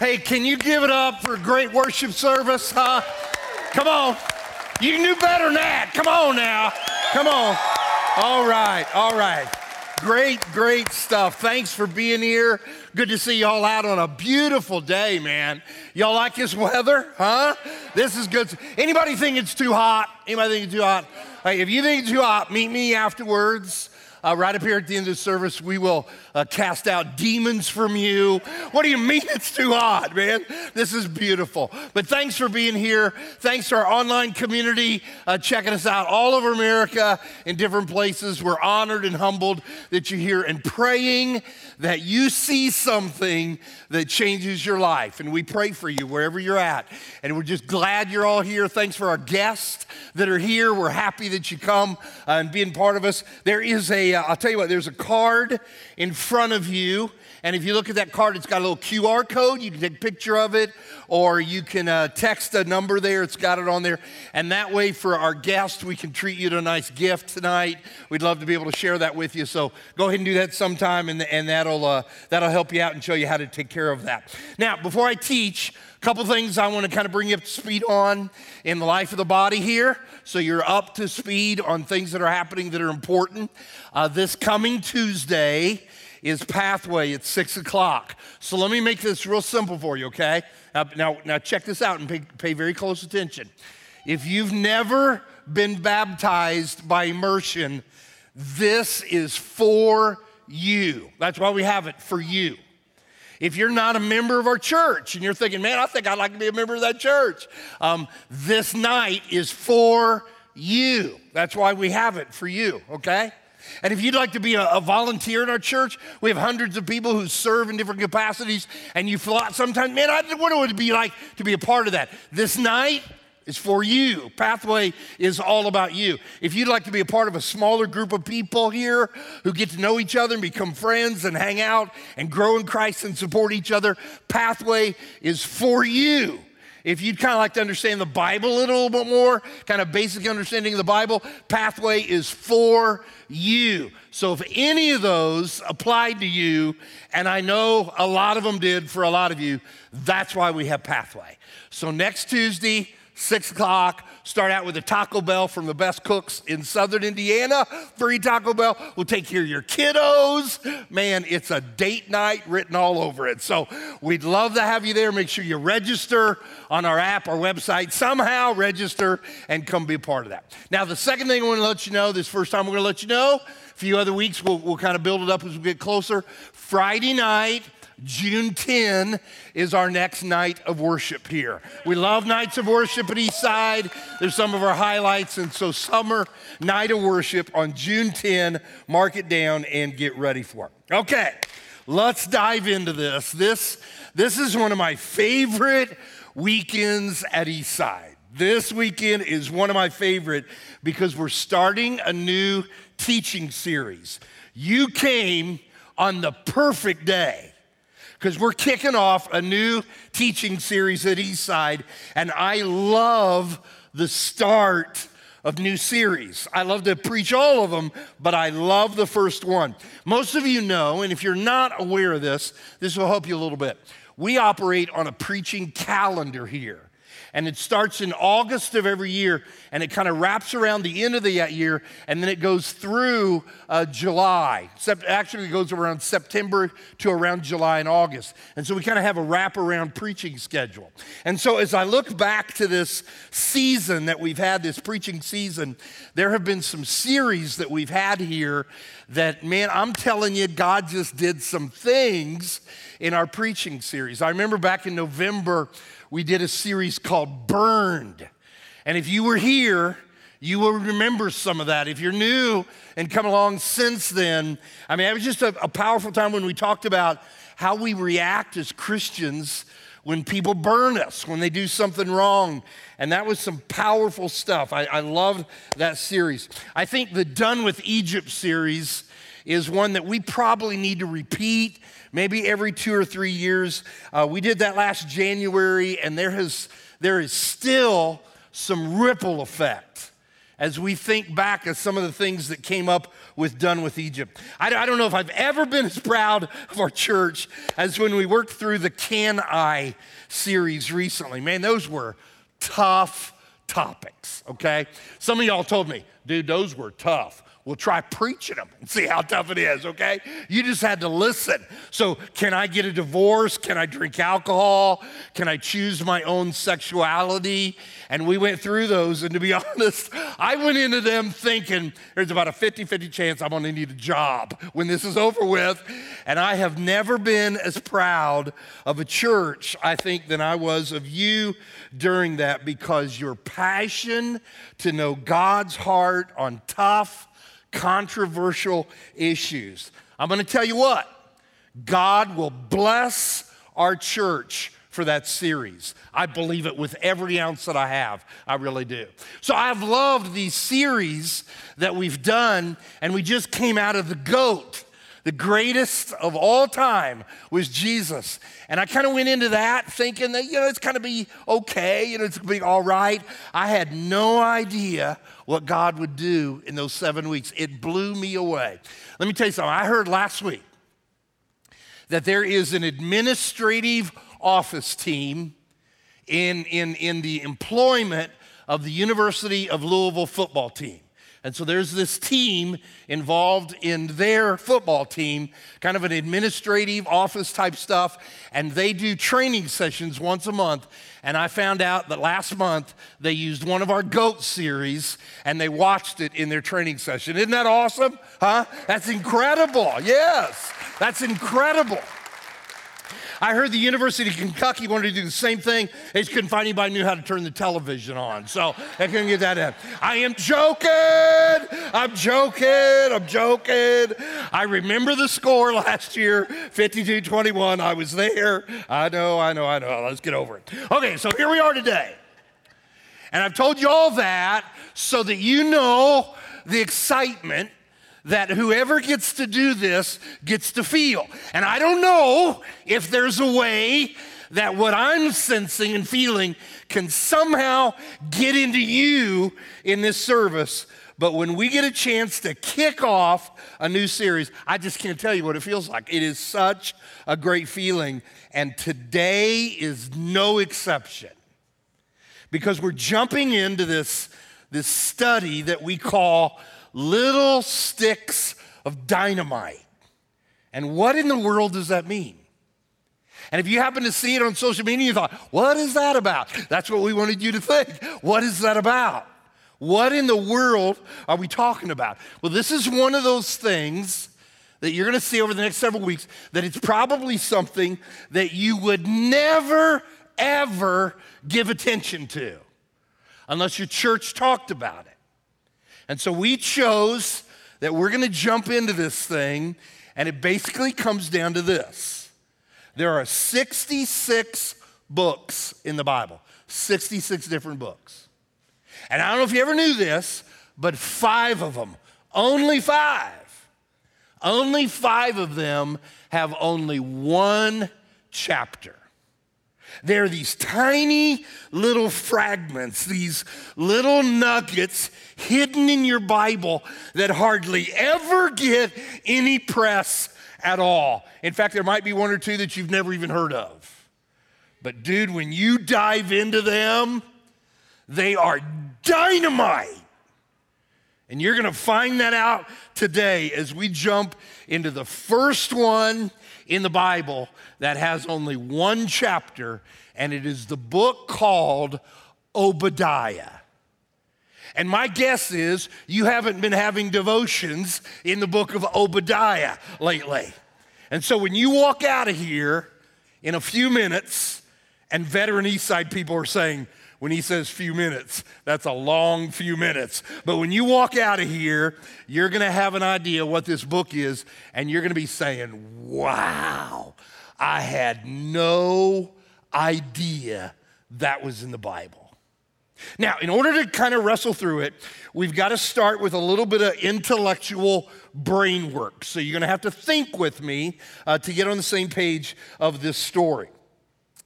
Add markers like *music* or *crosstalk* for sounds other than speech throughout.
Hey, can you give it up for a great worship service, huh? Come on. You do better than that. Come on now. Come on. All right, all right. Great, great stuff. Thanks for being here. Good to see y'all out on a beautiful day, man. Y'all like this weather, huh? This is good. Anybody think it's too hot? Anybody think it's too hot? Hey, if you think it's too hot, meet me afterwards. Uh, right up here at the end of the service, we will uh, cast out demons from you. What do you mean it's too hot, man? This is beautiful. But thanks for being here. Thanks to our online community uh, checking us out all over America in different places. We're honored and humbled that you're here and praying that you see something that changes your life. And we pray for you wherever you're at. And we're just glad you're all here. Thanks for our guests that are here. We're happy that you come uh, and being part of us. There is a uh, I'll tell you what, there's a card in front of you. And if you look at that card, it's got a little QR code. You can take a picture of it, or you can uh, text a number there. It's got it on there. And that way, for our guests, we can treat you to a nice gift tonight. We'd love to be able to share that with you. So go ahead and do that sometime, and, and that'll, uh, that'll help you out and show you how to take care of that. Now, before I teach, a couple things I want to kind of bring you up to speed on in the life of the body here. So you're up to speed on things that are happening that are important. Uh, this coming Tuesday is Pathway at six o'clock. So let me make this real simple for you, okay? Now, now, now check this out and pay, pay very close attention. If you've never been baptized by immersion, this is for you. That's why we have it for you. If you're not a member of our church and you're thinking, man, I think I'd like to be a member of that church, um, this night is for you. That's why we have it for you, okay? And if you'd like to be a, a, volunteer in our church, we have hundreds of people who serve in different capacities, and you feel sometimes, man, I what it would be like to be a part of that. This night is for you. Pathway is all about you. If you'd like to be a part of a smaller group of people here who get to know each other and become friends and hang out and grow in Christ and support each other, Pathway is for you. If you'd kind of like to understand the Bible a little bit more, kind of basic understanding of the Bible, Pathway is for you. So if any of those applied to you, and I know a lot of them did for a lot of you, that's why we have Pathway. So next Tuesday, six o'clock, start out with a Taco Bell from the best cooks in southern Indiana. Free Taco Bell. We'll take care of your kiddos. Man, it's a date night written all over it. So we'd love to have you there. Make sure you register on our app, our website. Somehow register and come be a part of that. Now, the second thing I want to let you know, this first time we're going to let you know, a few other weeks, we'll, we'll kind of build it up as we get closer. Friday night, June 10 is our next night of worship here. We love nights of worship at Eastside. There's some of our highlights. And so, summer night of worship on June 10, mark it down and get ready for it. Okay, let's dive into this. This, this is one of my favorite weekends at Eastside. This weekend is one of my favorite because we're starting a new teaching series. You came on the perfect day because we're kicking off a new teaching series at Eastside, and I love the start of new series. I love to preach all of them, but I love the first one. Most of you know, and if you're not aware of this, this will help you a little bit. We operate on a preaching calendar here and it starts in August of every year, and it kind of wraps around the end of the year, and then it goes through uh, July. Actually, it goes around September to around July and August. And so we kind of have a wrap-around preaching schedule. And so as I look back to this season that we've had, this preaching season, there have been some series that we've had here that, man, I'm telling you, God just did some things in our preaching series. I remember back in November, we did a series called Burned. And if you were here, you will remember some of that. If you're new and come along since then, I mean, it was just a, a powerful time when we talked about how we react as Christians when people burn us, when they do something wrong. And that was some powerful stuff. I, I loved that series. I think the Done with Egypt series is one that we probably need to repeat maybe every two or three years. Uh, we did that last January, and there, has, there is still some ripple effect. as we think back at some of the things that came up with Done with Egypt. I, I, don't know if I've ever been as proud of our church as when we worked through the Can I series recently. Man, those were tough topics, okay? Some of y'all told me, dude, those were tough. We'll try preaching them and see how tough it is, okay? You just had to listen. So, can I get a divorce? Can I drink alcohol? Can I choose my own sexuality? And we went through those. And to be *laughs* honest, I went into them thinking there's about a 50 50 chance I'm gonna need a job when this is over with. And I have never been as proud of a church, I think, than I was of you during that because your passion to know God's heart on tough, controversial issues. I'm going to tell you what, God will bless our church for that series. I believe it with every ounce that I have. I really do. So I've loved these series that we've done, and we just came out of the GOAT. The greatest of all time was Jesus. And I kind of went into that thinking that, you know, it's kind of be okay, you know, it's going to be all right. I had no idea what God would do in those seven weeks. It blew me away. Let me tell you something. I heard last week that there is an administrative office team in, in, in the employment of the University of Louisville football team. And so there's this team involved in their football team, kind of an administrative office type stuff, and they do training sessions once a month. And I found out that last month they used one of our GOAT series and they watched it in their training session. Isn't that awesome? Huh? That's incredible. Yes, that's incredible. I heard the University of Kentucky wanted to do the same thing. They couldn't find anybody knew how to turn the television on. So they couldn't get that in. I am joking. I'm joking. I'm joking. I remember the score *laughs* last year 52 21. I was there. I know, I know, I know. Let's get over it. Okay, so here we are today. And I've told you all that so that you know the excitement that whoever gets to do this gets to feel. And I don't know if there's a way that what I'm sensing and feeling can somehow get into you in this service. But when we get a chance to kick off a new series, I just can't tell you what it feels like. It is such a great feeling. And today is no exception because we're jumping into this, this study that we call little sticks of dynamite. And what in the world does that mean? And if you happen to see it on social media, you thought, what is that about? That's what we wanted you to think. What is that about? What in the world are we talking about? Well, this is one of those things that you're going to see over the next several weeks that it's probably something that you would never, ever give attention to unless your church talked about it. And so we chose that we're going to jump into this thing, and it basically comes down to this there are 66 books in the Bible, 66 different books. And I don't know if you ever knew this, but five of them, only five, only five of them have only one chapter. They're these tiny little fragments, these little nuggets hidden in your Bible that hardly ever get any press at all. In fact, there might be one or two that you've never even heard of. But, dude, when you dive into them, they are dynamite. And you're going to find that out today as we jump into the first one in the Bible that has only one chapter, and it is the book called Obadiah. And my guess is you haven't been having devotions in the book of Obadiah lately. And so when you walk out of here in a few minutes, and veteran Eastside people are saying, when he says few minutes, that's a long few minutes. But when you walk out of here, you're going to have an idea what this book is, and you're going to be saying, wow, I had no idea that was in the Bible. Now, in order to kind of wrestle through it, we've got to start with a little bit of intellectual brain work. So you're going to have to think with me uh, to get on the same page of this story.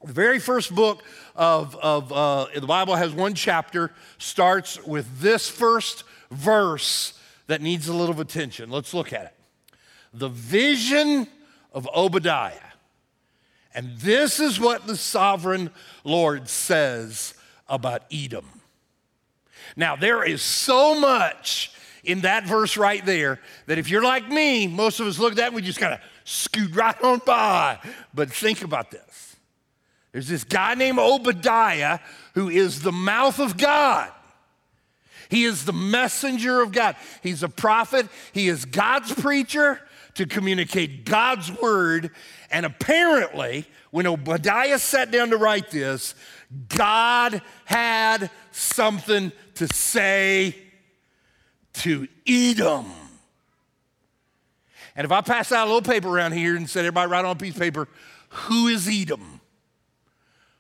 The very first book of, of uh, the Bible has one chapter, starts with this first verse that needs a little attention. Let's look at it. The vision of Obadiah. And this is what the sovereign Lord says about Edom. Now, there is so much in that verse right there that if you're like me, most of us look at that and we just kind of scoot right on by. But think about this there's this guy named Obadiah who is the mouth of God. He is the messenger of God. He's a prophet. He is God's preacher to communicate God's word. And apparently, when Obadiah sat down to write this, God had something to say to Edom. And if I pass out a little paper around here and said, everybody write on a piece of paper, who is Edom?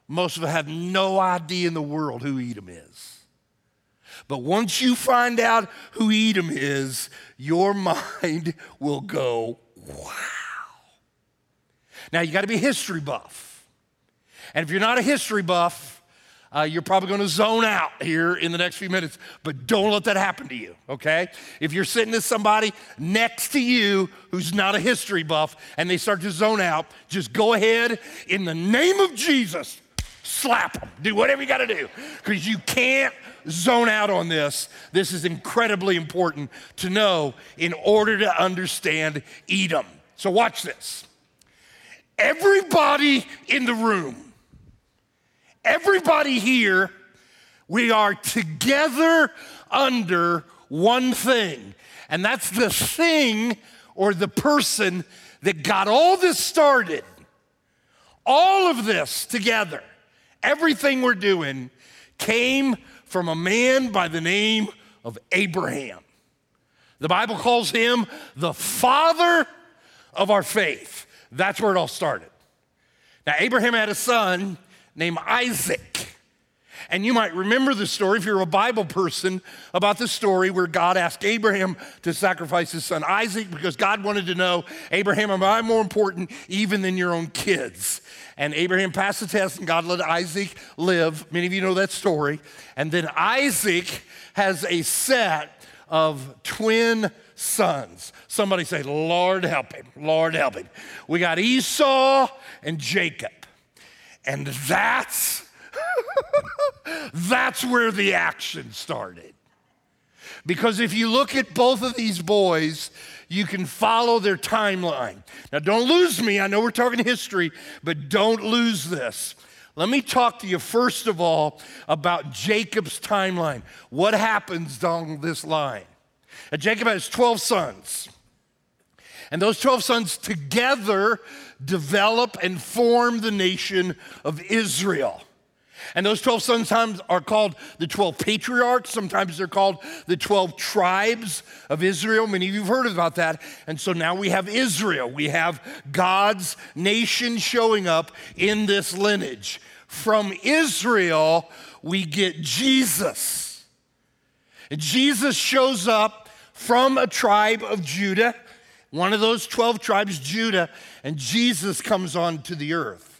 Most of us have no idea in the world who Edom is. But once you find out who Edom is, your mind *laughs* will go, wow. Now, you got to be a history buff. And if you're not a history buff, uh, you're probably going to zone out here in the next few minutes, but don't let that happen to you, okay? If you're sitting with somebody next to you who's not a history buff and they start to zone out, just go ahead in the name of Jesus, slap them. Do whatever you got to do because you can't zone out on this. This is incredibly important to know in order to understand Edom. So, watch this. Everybody in the room Everybody here, we are together under one thing, and that's the thing or the person that got all this started. All of this together, everything we're doing, came from a man by the name of Abraham. The Bible calls him the father of our faith. That's where it all started. Now, Abraham had a son named Isaac. And you might remember the story, if you're a Bible person, about the story where God asked Abraham to sacrifice his son Isaac because God wanted to know, Abraham, am I more important even than your own kids? And Abraham passed the test and God let Isaac live. Many of you know that story. And then Isaac has a set of twin sons. Somebody say, Lord help him, Lord help him. We got Esau and Jacob. And that's *laughs* that's where the action started. Because if you look at both of these boys, you can follow their timeline. Now, don't lose me. I know we're talking history, but don't lose this. Let me talk to you first of all about Jacob's timeline. What happens down this line? Now, Jacob has 12 sons. And those 12 sons together develop and form the nation of Israel. And those 12 sometimes are called the 12 patriarchs. Sometimes they're called the 12 tribes of Israel. Many of you have heard about that. And so now we have Israel. We have God's nation showing up in this lineage. From Israel, we get Jesus. Jesus shows up from a tribe of Judah one of those 12 tribes, Judah, and Jesus comes onto the earth.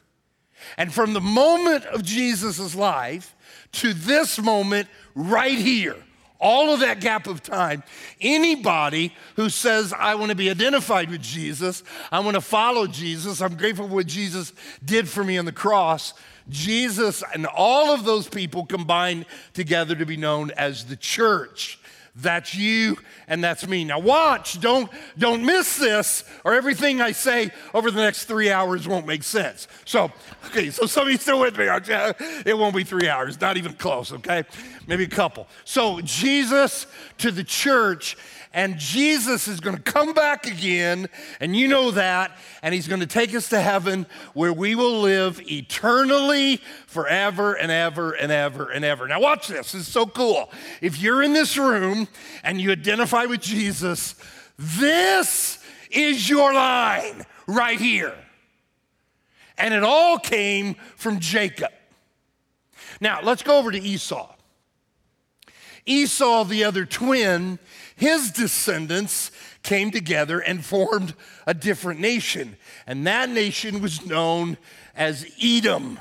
And from the moment of Jesus' life to this moment right here, all of that gap of time, anybody who says, I want to be identified with Jesus, I want to follow Jesus, I'm grateful for what Jesus did for me on the cross, Jesus and all of those people combined together to be known as the church. That's you and that's me. Now watch, don't don't miss this or everything I say over the next 3 hours won't make sense. So, okay, so some of you still with me. It won't be 3 hours, not even close, okay? Maybe a couple. So, Jesus to the church and Jesus is going to come back again, and you know that, and he's going to take us to heaven where we will live eternally forever and ever and ever and ever. Now, watch this. This is so cool. If you're in this room and you identify with Jesus, this is your line right here. And it all came from Jacob. Now, let's go over to Esau. Esau, the other twin, his descendants came together and formed a different nation. And that nation was known as Edom.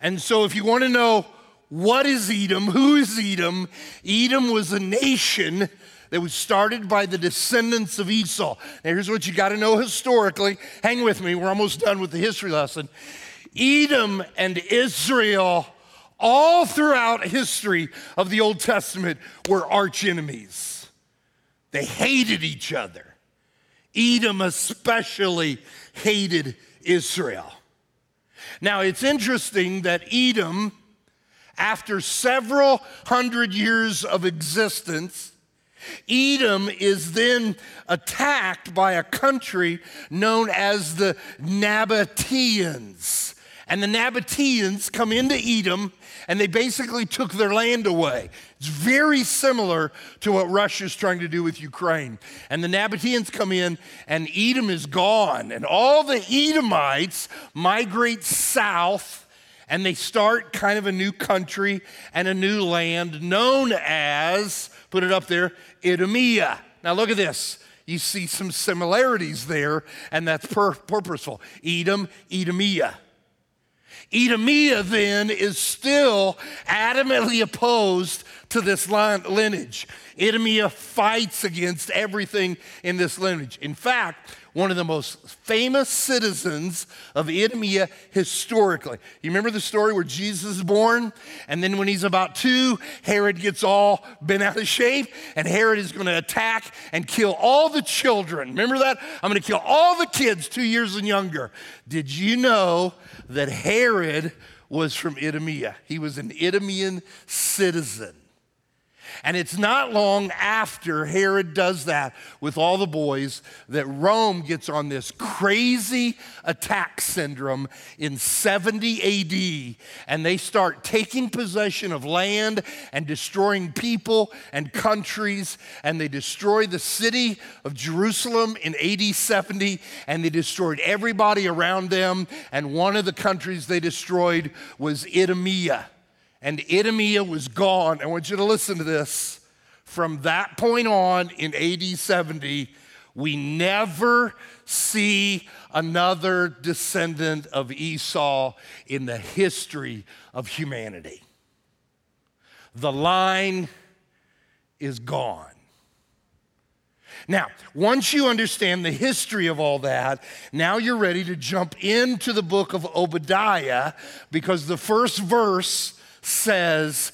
And so, if you want to know what is Edom? Who is Edom? Edom was a nation that was started by the descendants of Esau. Now, here's what you got to know historically. Hang with me, we're almost done with the history lesson. Edom and Israel, all throughout history of the Old Testament, were arch enemies. They hated each other. Edom especially hated Israel. Now, it's interesting that Edom, after several hundred years of existence, Edom is then attacked by a country known as the Nabateans. And the Nabateans come into Edom and they basically took their land away. It's very similar to what Russia's trying to do with Ukraine. And the Nabateans come in and Edom is gone. And all the Edomites migrate south and they start kind of a new country and a new land known as, put it up there, Idumea. Now look at this. You see some similarities there, and that's pur- purposeful. Edom, Idumea. Idumea then is still adamantly opposed to this lineage. Idumea fights against everything in this lineage. In fact, one of the most famous citizens of Idumea historically. You remember the story where Jesus is born? And then when he's about two, Herod gets all bent out of shape, and Herod is going to attack and kill all the children. Remember that? I'm going to kill all the kids two years and younger. Did you know that Herod was from Idumea? He was an Idumean citizen. And it's not long after Herod does that with all the boys that Rome gets on this crazy attack syndrome in 70 AD. And they start taking possession of land and destroying people and countries. And they destroy the city of Jerusalem in AD 70. And they destroyed everybody around them. And one of the countries they destroyed was Idumea and Idumea was gone. I want you to listen to this. From that point on in AD 70, we never see another descendant of Esau in the history of humanity. The line is gone. Now, once you understand the history of all that, now you're ready to jump into the book of Obadiah because the first verse says,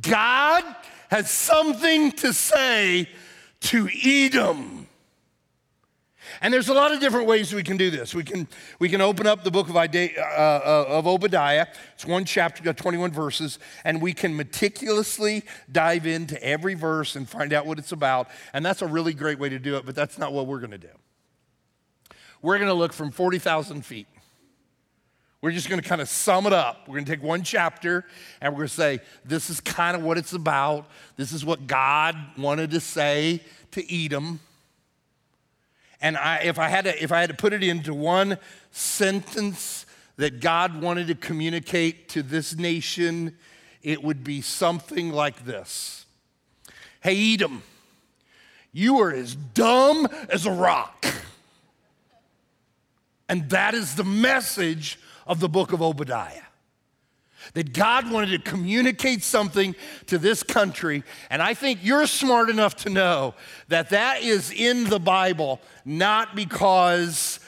God has something to say to Edom. And there's a lot of different ways we can do this. We can, we can open up the book of, Ida, uh, uh, of Obadiah. It's one chapter, got 21 verses, and we can meticulously dive into every verse and find out what it's about. And that's a really great way to do it, but that's not what we're going to do. We're going to look from 40,000 feet. We're just going to kind of sum it up. We're going to take one chapter and we're going to say, this is kind of what it's about. This is what God wanted to say to Edom. And I, if, I had to, if I had to put it into one sentence that God wanted to communicate to this nation, it would be something like this Hey, Edom, you are as dumb as a rock. And that is the message of the book of Obadiah. That God wanted to communicate something to this country, and I think you're smart enough to know that that is in the Bible, not because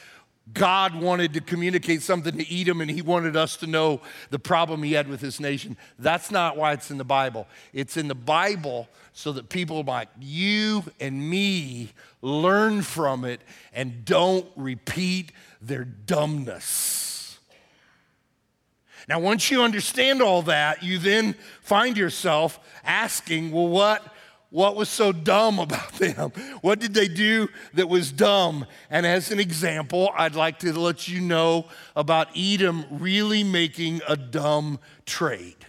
God wanted to communicate something to Edom and he wanted us to know the problem he had with his nation. That's not why it's in the Bible. It's in the Bible so that people like you and me learn from it and don't repeat their dumbness. Now, once you understand all that, you then find yourself asking, well, what, what was so dumb *laughs* about them? What did they do that was dumb? And as an example, I'd like to let you know about Edom really making a dumb trade.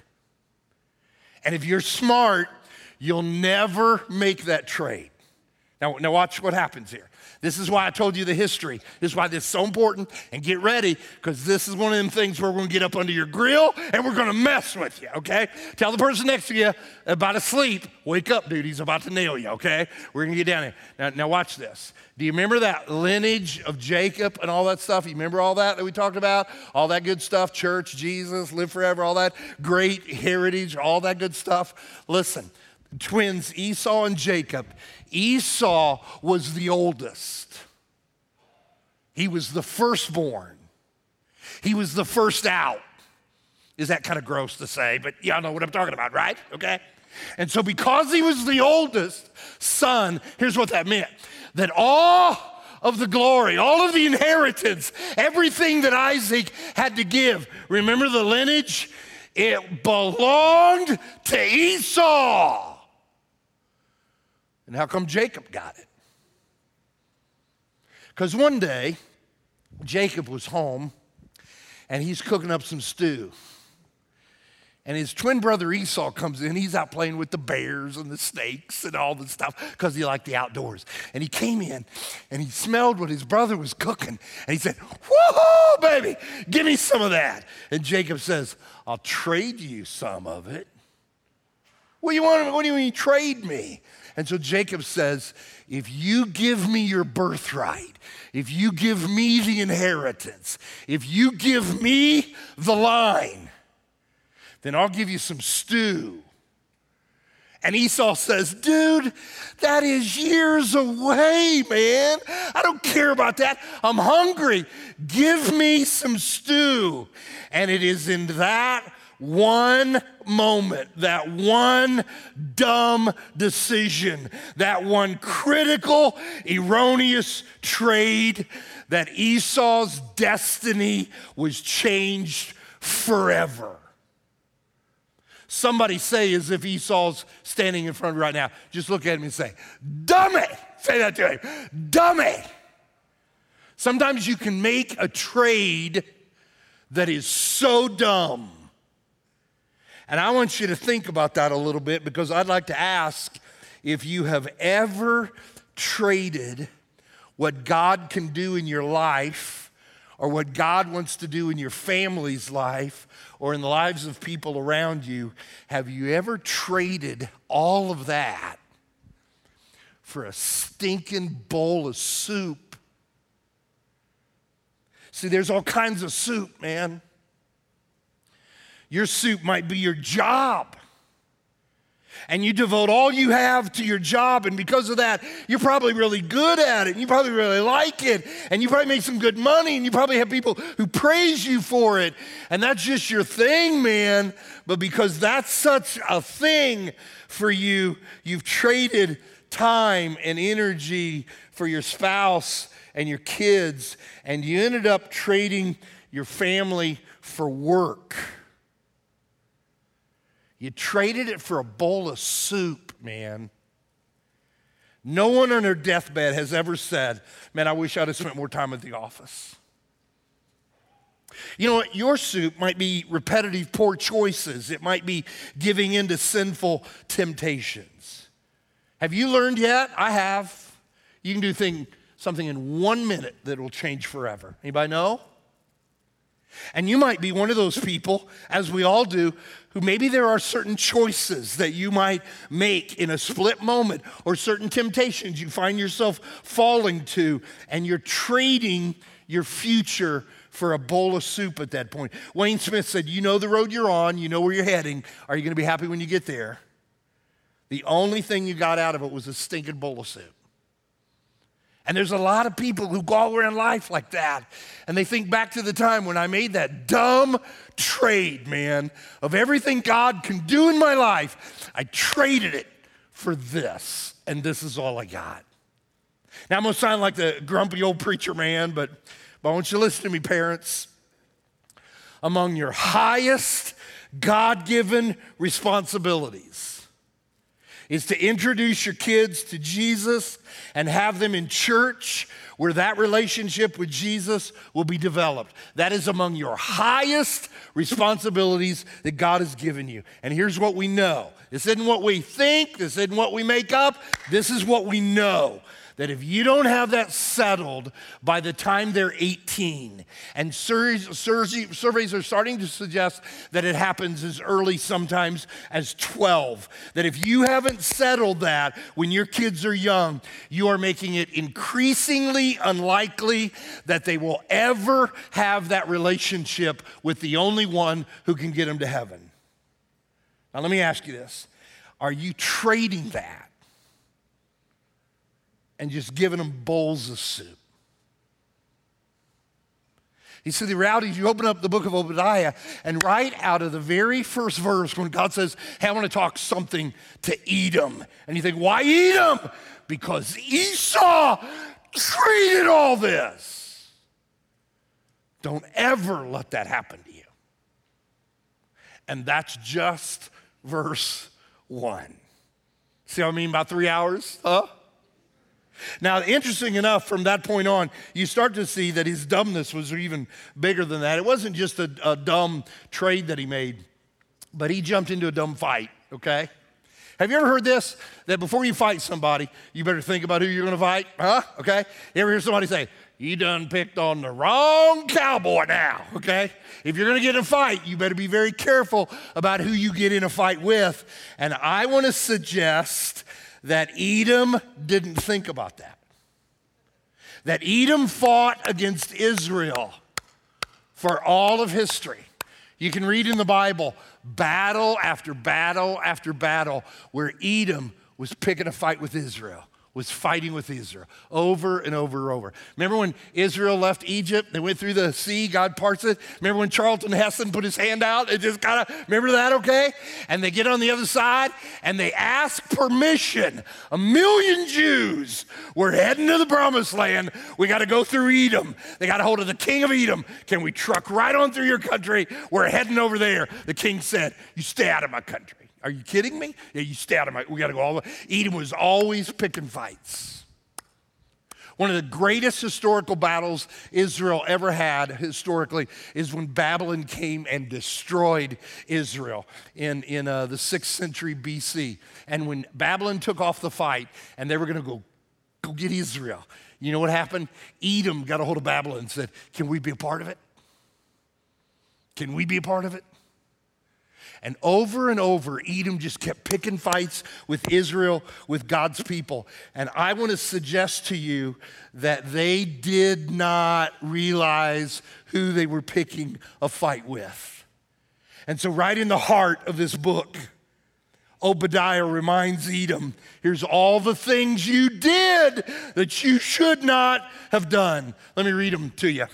And if you're smart, you'll never make that trade. Now, now watch what happens here. This is why I told you the history. This is why this is so important. And get ready, because this is one of them things where we're going to get up under your grill and we're going to mess with you, okay? Tell the person next to you about to sleep, wake up, dude. He's about to nail you, okay? We're going to get down here. Now, now, watch this. Do you remember that lineage of Jacob and all that stuff? You remember all that that we talked about? All that good stuff, church, Jesus, live forever, all that great heritage, all that good stuff? Listen, twins Esau and Jacob Esau was the oldest, he was the firstborn, he was the first out. Is that kind of gross to say? But y'all know what I'm talking about, right? Okay? And so, because he was the oldest son, here's what that meant that all of the glory, all of the inheritance, everything that Isaac had to give, remember the lineage? It belonged to Esau. And how come Jacob got it? Because one day, Jacob was home and he's cooking up some stew. And his twin brother Esau comes in. He's out playing with the bears and the snakes and all the stuff because he liked the outdoors. And he came in and he smelled what his brother was cooking. And he said, Woohoo, baby, give me some of that. And Jacob says, I'll trade you some of it. What do you want? What do you mean trade me? And so Jacob says, If you give me your birthright, if you give me the inheritance, if you give me the line, then I'll give you some stew. And Esau says, Dude, that is years away, man. I don't care about that. I'm hungry. Give me some stew. And it is in that one moment, that one dumb decision, that one critical, erroneous trade, that Esau's destiny was changed forever. Somebody say, as if Esau's standing in front of you right now, just look at him and say, Dummy! Say that to him, Dummy! Sometimes you can make a trade that is so dumb and I want you to think about that a little bit because I'd like to ask if you have ever traded what God can do in your life or what God wants to do in your family's life or in the lives of people around you. Have you ever traded all of that for a stinking bowl of soup? See, there's all kinds of soup, man. Your soup might be your job. And you devote all you have to your job, and because of that, you're probably really good at it, and you probably really like it, and you probably make some good money, and you probably have people who praise you for it, and that's just your thing, man. But because that's such a thing for you, you've traded time and energy for your spouse and your kids, and you ended up trading your family for work. You traded it for a bowl of soup, man. No one on their deathbed has ever said, Man, I wish I'd have spent more time at the office. You know what? Your soup might be repetitive poor choices, it might be giving in to sinful temptations. Have you learned yet? I have. You can do thing, something in one minute that will change forever. Anybody know? And you might be one of those people, as we all do, who maybe there are certain choices that you might make in a split moment or certain temptations you find yourself falling to, and you're trading your future for a bowl of soup at that point. Wayne Smith said, You know the road you're on, you know where you're heading. Are you going to be happy when you get there? The only thing you got out of it was a stinking bowl of soup. And there's a lot of people who go around life like that. And they think back to the time when I made that dumb trade, man, of everything God can do in my life. I traded it for this, and this is all I got. Now, I'm gonna sound like the grumpy old preacher man, but, but I want you to listen to me, parents. Among your highest God given responsibilities is to introduce your kids to Jesus and have them in church where that relationship with Jesus will be developed. That is among your highest responsibilities that God has given you. And here's what we know this isn't what we think, this isn't what we make up, this is what we know that if you don't have that settled by the time they're 18, and surveys are starting to suggest that it happens as early sometimes as 12, that if you haven't settled that when your kids are young, you are making it increasingly unlikely that they will ever have that relationship with the only one who can get them to heaven. Now, let me ask you this Are you trading that and just giving them bowls of soup. He said, The reality is, you open up the book of Obadiah, and right out of the very first verse, when God says, Hey, I want to talk something to Edom. And you think, Why Edom? Because Esau treated all this. Don't ever let that happen to you. And that's just verse one. See what I mean about three hours? Huh? Now, interesting enough, from that point on, you start to see that his dumbness was even bigger than that. It wasn't just a, a dumb trade that he made, but he jumped into a dumb fight, okay? Have you ever heard this? That before you fight somebody, you better think about who you're gonna fight, huh? Okay? You ever hear somebody say, you done picked on the wrong cowboy now, okay? If you're gonna get in a fight, you better be very careful about who you get in a fight with. And I wanna suggest that Edom didn't think about that. That Edom fought against Israel for all of history. You can read in the Bible battle after battle after battle where Edom was picking a fight with Israel was fighting with Israel over and over and over. Remember when Israel left Egypt? They went through the sea, God parts it. Remember when Charlton Heston put his hand out? It just kind of, remember that, okay? And they get on the other side and they ask permission. A million Jews were heading to the promised land. We got to go through Edom. They got a hold of the king of Edom. Can we truck right on through your country? We're heading over there. The king said, You stay out of my country. Are you kidding me? Yeah, you stay out of my, we got to go all the way. Edom was always picking fights. One of the greatest historical battles Israel ever had historically is when Babylon came and destroyed Israel in, in uh, the 6th century BC. And when Babylon took off the fight and they were going to go, go get Israel, you know what happened? Edom got a hold of Babylon and said, Can we be a part of it? Can we be a part of it? And over and over, Edom just kept picking fights with Israel, with God's people. And I want to suggest to you that they did not realize who they were picking a fight with. And so, right in the heart of this book, Obadiah reminds Edom here's all the things you did that you should not have done. Let me read them to you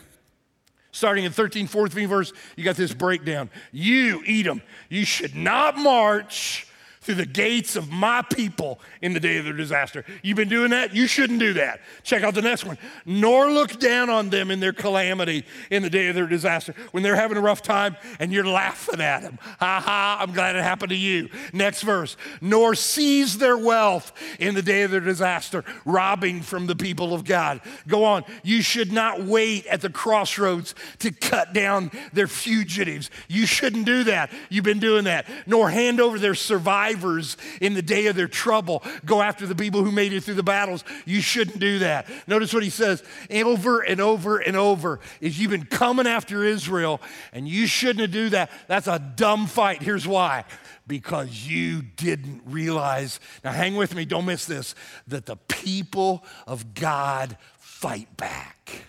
starting in 13, 14 verse, you got this breakdown. You, Edom, you should not march through the gates of my people in the day of their disaster. You've been doing that? You shouldn't do that. Check out the next one. Nor look down on them in their calamity in the day of their disaster. When they're having a rough time and you're laughing at them. Ha ha, I'm glad it happened to you. Next verse. Nor seize their wealth in the day of their disaster, robbing from the people of God. Go on. You should not wait at the crossroads to cut down their fugitives. You shouldn't do that. You've been doing that. Nor hand over their survivors survivors in the day of their trouble go after the people who made it through the battles. You shouldn't do that. Notice what he says over and over and over is you've been coming after Israel and you shouldn't do that. That's a dumb fight. Here's why because you didn't realize. Now, hang with me, don't miss this that the people of God fight back.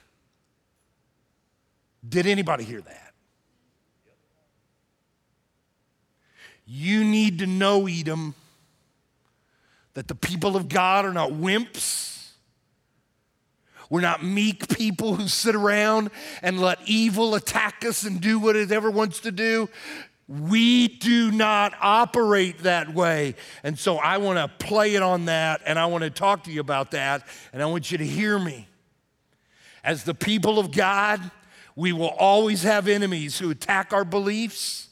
Did anybody hear that? You to know, Edom, that the people of God are not wimps. We're not meek people who sit around and let evil attack us and do what it ever wants to do. We do not operate that way. And so I want to play it on that and I want to talk to you about that and I want you to hear me. As the people of God, we will always have enemies who attack our beliefs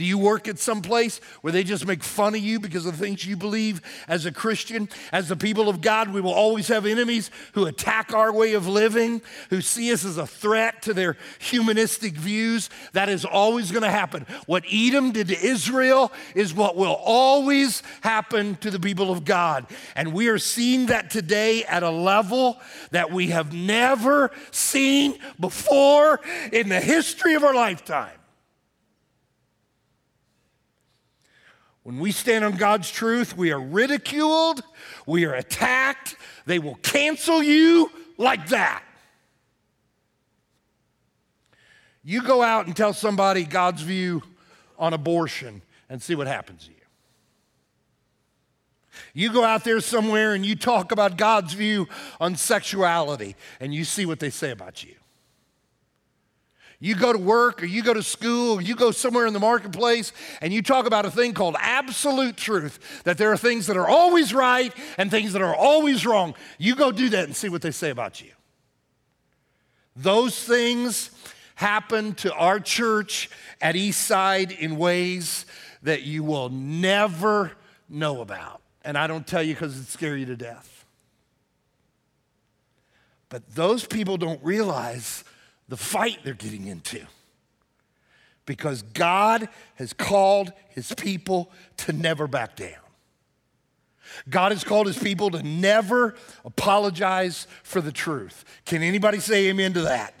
Do you work at some place where they just make fun of you because of the things you believe as a Christian? As the people of God, we will always have enemies who attack our way of living, who see us as a threat to their humanistic views. That is always going to happen. What Edom did to Israel is what will always happen to the people of God. And we are seeing that today at a level that we have never seen before in the history of our lifetime. When we stand on God's truth, we are ridiculed, we are attacked, they will cancel you like that. You go out and tell somebody God's view on abortion and see what happens to you. You go out there somewhere and you talk about God's view on sexuality and you see what they say about you. You go to work or you go to school or you go somewhere in the marketplace and you talk about a thing called absolute truth that there are things that are always right and things that are always wrong. You go do that and see what they say about you. Those things happen to our church at Eastside in ways that you will never know about. And I don't tell you because it scare you to death. But those people don't realize the fight they're getting into. Because God has called his people to never back down. God has called his people to never apologize for the truth. Can anybody say amen to that?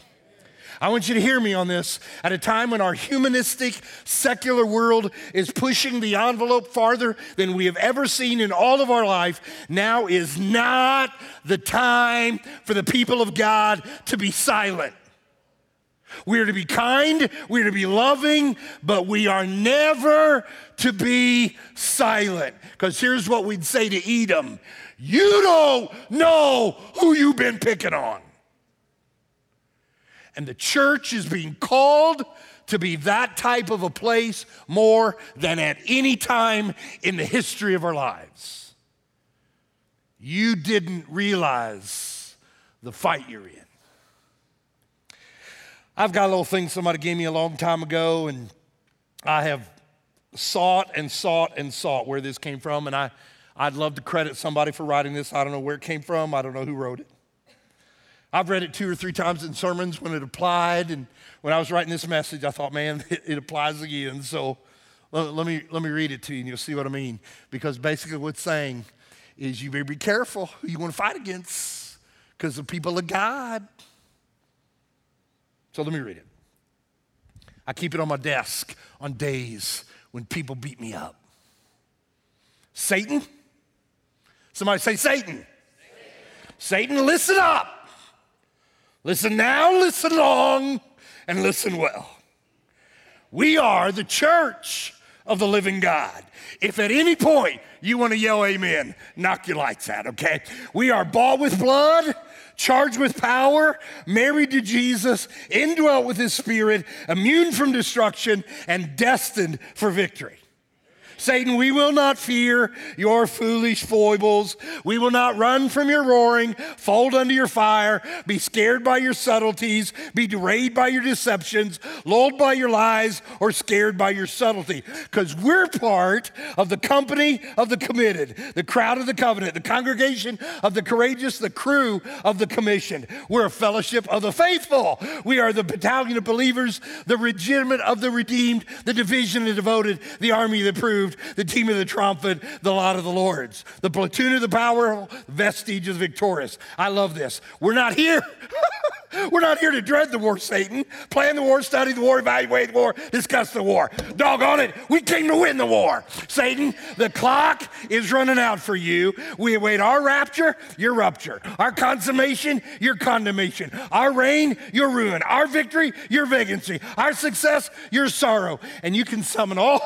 I want you to hear me on this. At a time when our humanistic, secular world is pushing the envelope farther than we have ever seen in all of our life, now is not the time for the people of God to be silent. We are to be kind, we are to be loving, but we are never to be silent. Because here's what we'd say to Edom You don't know who you've been picking on. And the church is being called to be that type of a place more than at any time in the history of our lives. You didn't realize the fight you're in. I've got a little thing somebody gave me a long time ago, and I have sought and sought and sought where this came from, and I, I'd love to credit somebody for writing this. I don't know where it came from, I don't know who wrote it. I've read it two or three times in sermons when it applied, and when I was writing this message, I thought, man, *laughs* it, it applies again. So let, let, me, let me read it to you, and you'll see what I mean. Because basically, what it's saying is you better be careful who you want to fight against, because the people of God so let me read it. I keep it on my desk on days when people beat me up. Satan, somebody say Satan. Satan, Satan listen up. Listen now, listen long, and listen well. We are the church of the living God. If at any point you want to yell amen, knock your lights out, okay? We are bought with blood charged with power, married to Jesus, indwelt with his spirit, immune from destruction, and destined for victory. Satan, we will not fear your foolish foibles. We will not run from your roaring, fold under your fire, be scared by your subtleties, be derailed by your deceptions, lulled by your lies, or scared by your subtlety. Because we're part of the company of the committed, the crowd of the covenant, the congregation of the courageous, the crew of the commission. We're a fellowship of the faithful. We are the battalion of believers, the regiment of the redeemed, the division of the devoted, the army of the proved the team of the trumpet, the lot of the lords, the platoon of the powerful, vestige of the victorious. I love this. We're not here. *laughs* We're not here to dread the war, Satan. Plan the war, study the war, evaluate the war, discuss the war. Doggone it, we came to win the war. Satan, the clock is running out for you. We await our rapture, your rupture. Our consummation, your condemnation. Our reign, your ruin. Our victory, your vacancy. Our success, your sorrow. And you can summon all,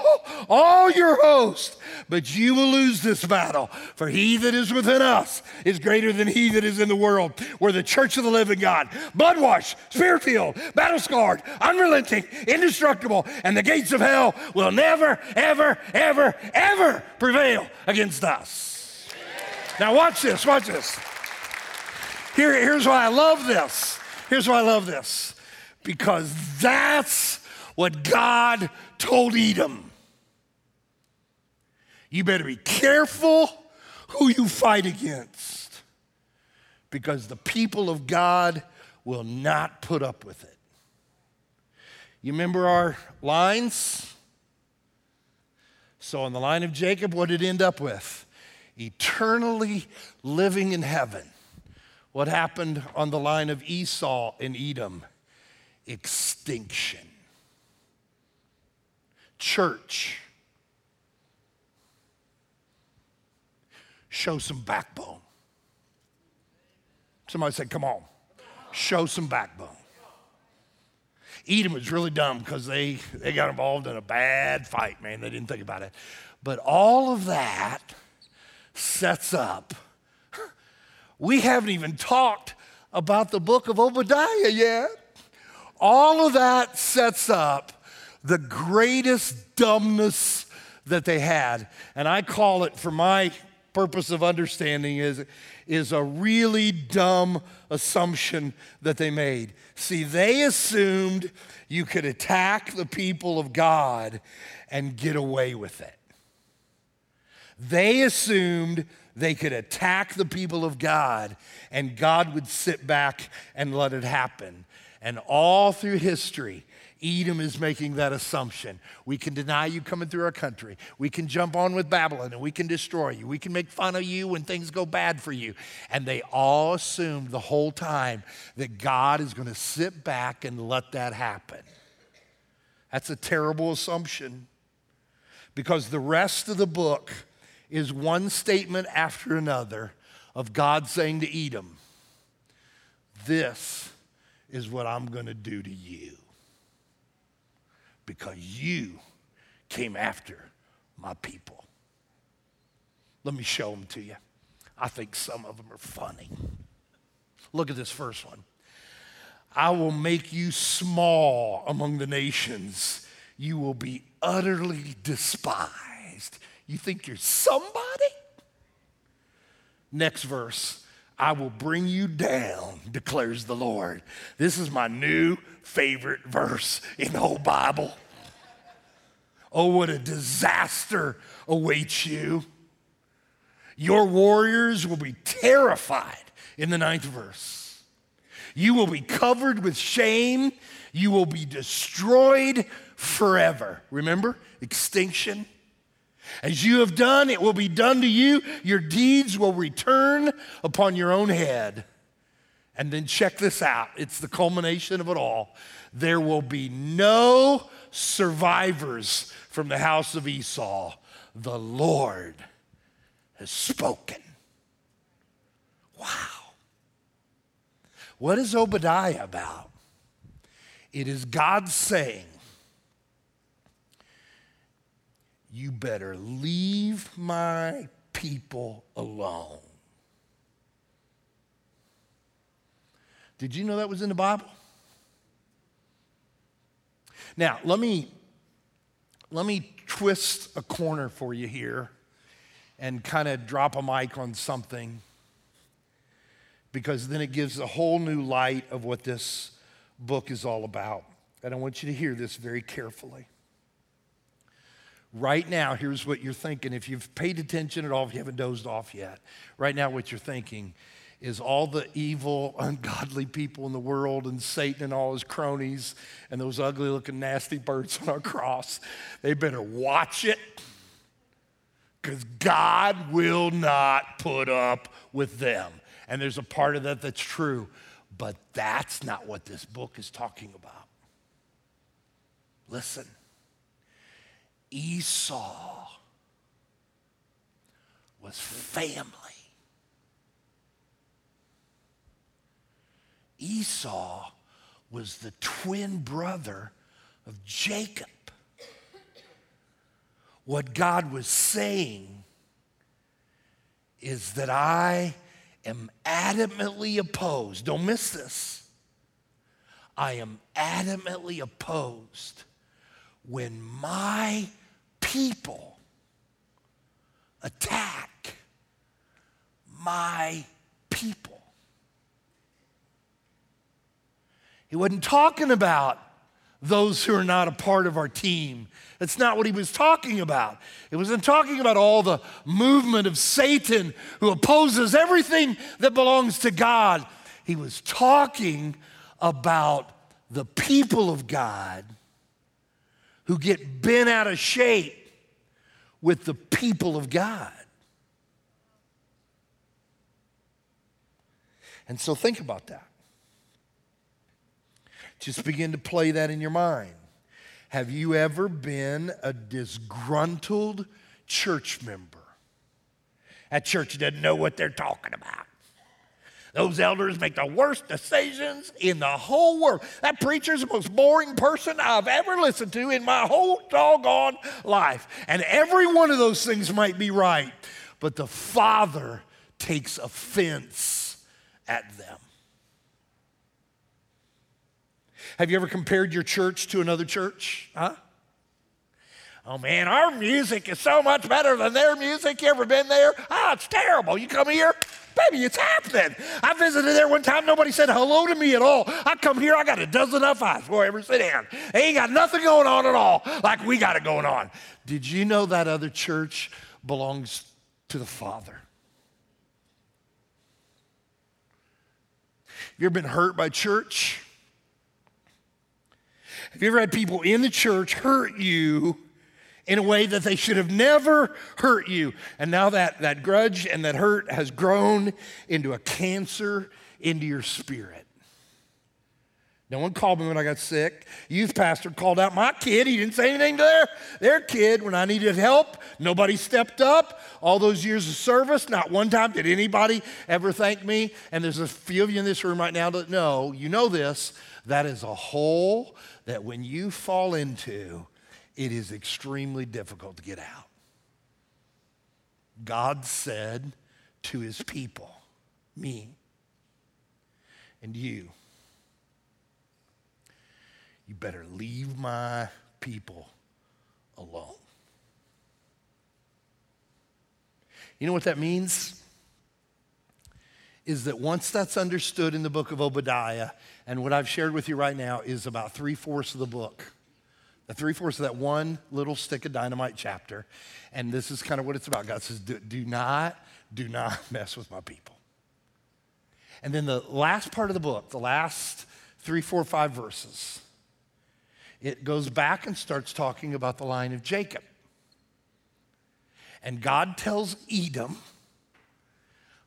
all your host, but you will lose this battle. For he that is within us is greater than he that is in the world. We're the church of the living God blood washed, spirit filled, battle scarred, unrelenting, indestructible, and the gates of hell will never, ever, ever, ever prevail against us. Now, watch this, watch this. Here, here's why I love this. Here's why I love this. Because that's what God told Edom. You better be careful who you fight against because the people of God will not put up with it. You remember our lines? So, on the line of Jacob, what did it end up with? Eternally living in heaven. What happened on the line of Esau and Edom? Extinction. Church, show some backbone. Somebody said, Come on, show some backbone. Edom was really dumb because they, they got involved in a bad fight, man. They didn't think about it. But all of that sets up. We haven't even talked about the book of Obadiah yet. All of that sets up the greatest dumbness that they had. And I call it, for my purpose of understanding, is, is a really dumb assumption that they made. See, they assumed you could attack the people of God and get away with it. They assumed they could attack the people of God and God would sit back and let it happen. And all through history, Edom is making that assumption. We can deny you coming through our country. We can jump on with Babylon and we can destroy you. We can make fun of you when things go bad for you. And they all assumed the whole time that God is going to sit back and let that happen. That's a terrible assumption because the rest of the book is one statement after another of God saying to Edom, This is what I'm going to do to you because you came after my people. Let me show them to you. I think some of them are funny. Look at this first one. I will make you small among the nations. You will be utterly despised. You think you're somebody? Next verse. I will bring you down, declares the Lord. This is my new favorite verse in the whole Bible. Oh, what a disaster awaits you. Your warriors will be terrified in the ninth verse. You will be covered with shame. You will be destroyed forever. Remember? Extinction. As you have done, it will be done to you. Your deeds will return upon your own head. And then check this out it's the culmination of it all. There will be no survivors from the house of Esau. The Lord has spoken. Wow. What is Obadiah about? It is God saying, You better leave my people alone. Did you know that was in the Bible? Now, let me let me twist a corner for you here and kind of drop a mic on something because then it gives a whole new light of what this book is all about. And I want you to hear this very carefully. Right now, here's what you're thinking. If you've paid attention at all, if you haven't dozed off yet, right now, what you're thinking is all the evil, *laughs* ungodly people in the world and Satan and all his cronies and those ugly looking, nasty birds on our cross. They better watch it because God will not put up with them. And there's a part of that that's true, but that's not what this book is talking about. Listen. Esau was family. Esau was the twin brother of Jacob. What God was saying is that I am adamantly opposed. Don't miss this. I am adamantly opposed when my people attack my people. He wasn't talking about those who are not a part of our team. That's not what he was talking about. It wasn't talking about all the movement of Satan who opposes everything that belongs to God. He was talking about the people of God who get bent out of shape with the people of God. And so think about that. Just begin to play that in your mind. Have you ever been a disgruntled church member? That church doesn't know what they're talking about. Those elders make the worst decisions in the whole world. That preacher's the most boring person I've ever listened to in my whole doggone life. And every one of those things might be right, but the Father takes offense at them. Have you ever compared your church to another church? Huh? Oh man, our music is so much better than their music. You ever been there? Ah, oh, it's terrible. You come here, baby, it's happening. I visited there one time. Nobody said hello to me at all. I come here, I got a dozen of eyes before I ever sit down. They ain't got nothing going on at all like we got it going on. Did you know that other church belongs to the Father? Have you ever been hurt by church? Have you ever had people in the church hurt you in a way that they should have never hurt you? And now that, that grudge and that hurt has grown into a cancer into your spirit. No one called me when I got sick. Youth pastor called out my kid. He didn't say anything to their, their kid when I needed help. Nobody stepped up. All those years of service, not one time did anybody ever thank me. And there's a few of you in this room right now that know, you know this, that is a hole that when you fall into, it is extremely difficult to get out. God said to his people, me and you, you better leave my people alone. You know what that means? Is that once that's understood in the book of Obadiah, and what I've shared with you right now is about three fourths of the book. The three fourths of that one little stick of dynamite chapter. And this is kind of what it's about. God says, do, do not, do not *laughs* mess with my people. And then the last part of the book, the last three, four, five verses, it goes back and starts talking about the line of Jacob. And God tells Edom,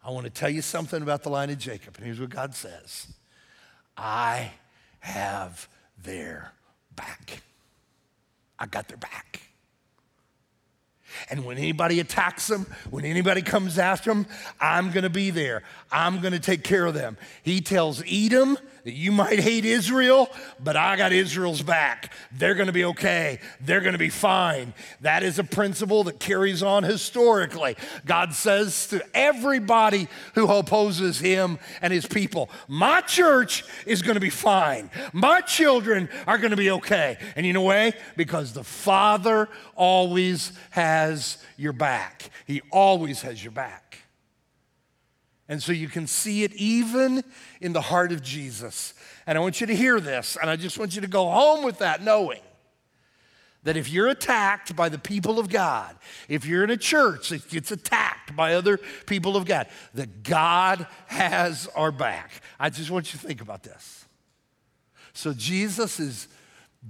I want to tell you something about the line of Jacob. And here's what God says I have their back. I got their back. And when anybody attacks them, when anybody comes after them, I'm going to be there. I'm going to take care of them. He tells Edom that you might hate Israel, but I got Israel's back. They're going to be okay. They're going to be fine. That is a principle that carries on historically. God says to everybody who opposes him and his people, My church is going to be fine. My children are going to be okay. And you know why? Because the Father always has your back. He always has your back. And so you can see it even in the heart of Jesus. And I want you to hear this, and I just want you to go home with that knowing that if you're attacked by the people of God, if you're in a church that gets attacked by other people of God, that God has our back. I just want you to think about this. So Jesus is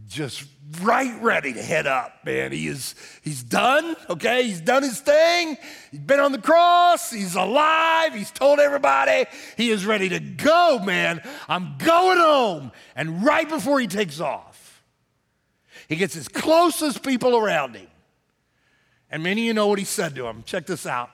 just right ready to head up, man. He is he's done, okay? He's done his thing. He's been on the cross, he's alive, he's told everybody he is ready to go, man. I'm going home. And right before he takes off, he gets his closest people around him. And many of you know what he said to them. Check this out.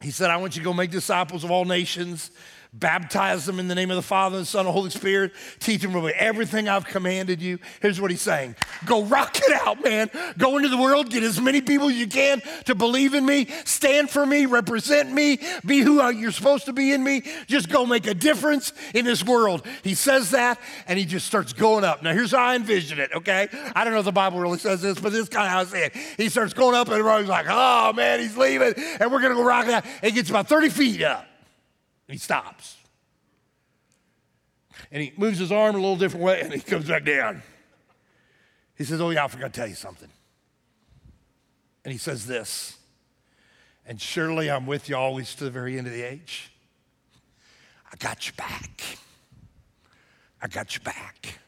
He said, I want you to go make disciples of all nations baptize them in the name of the Father, and the Son, and the Holy Spirit, teach them everything I've commanded you. Here's what he's saying Go rock it out, man. Go into the world, get as many people as you can to believe in me, stand for me, represent me, be who you're supposed to be in me. Just go make a difference in this world. He says that, and he just starts going up. Now, here's how I envision it, okay? I don't know if the Bible really says this, but this is kind of how I it. He starts going up, and everybody's like, oh, man, he's leaving, and we're going to go rock it out. It gets about 30 feet up. He stops. And he moves his arm a little different way and he comes back down. He says, Oh, yeah, I forgot to tell you something. And he says this, and surely I'm with you always to the very end of the age. I got you back. I got you back.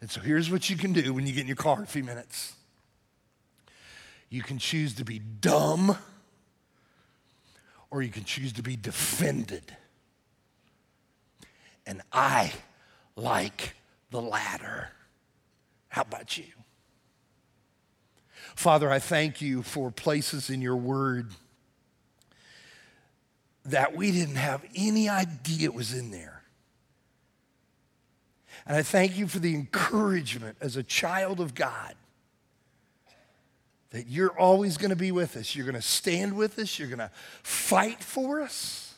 And so here's what you can do when you get in your car in a few minutes you can choose to be dumb, or you can choose to be defended. And I like the latter. How about you? Father, I thank you for places in your word that we didn't have any idea it was in there. And I thank you for the encouragement as a child of God that you're always going to be with us. You're going to stand with us. You're going to fight for us.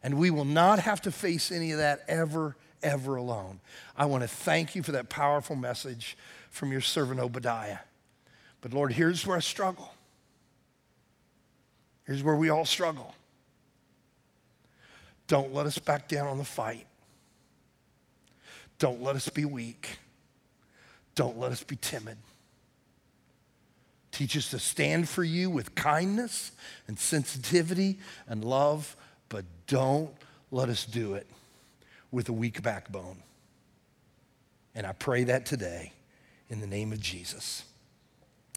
And we will not have to face any of that ever, ever alone. I want to thank you for that powerful message from your servant Obadiah. But Lord, here's where I struggle. Here's where we all struggle. Don't let us back down on the fight. Don't let us be weak. Don't let us be timid. Teach us to stand for you with kindness and sensitivity and love, but don't let us do it with a weak backbone. And I pray that today in the name of Jesus.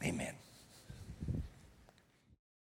Amen.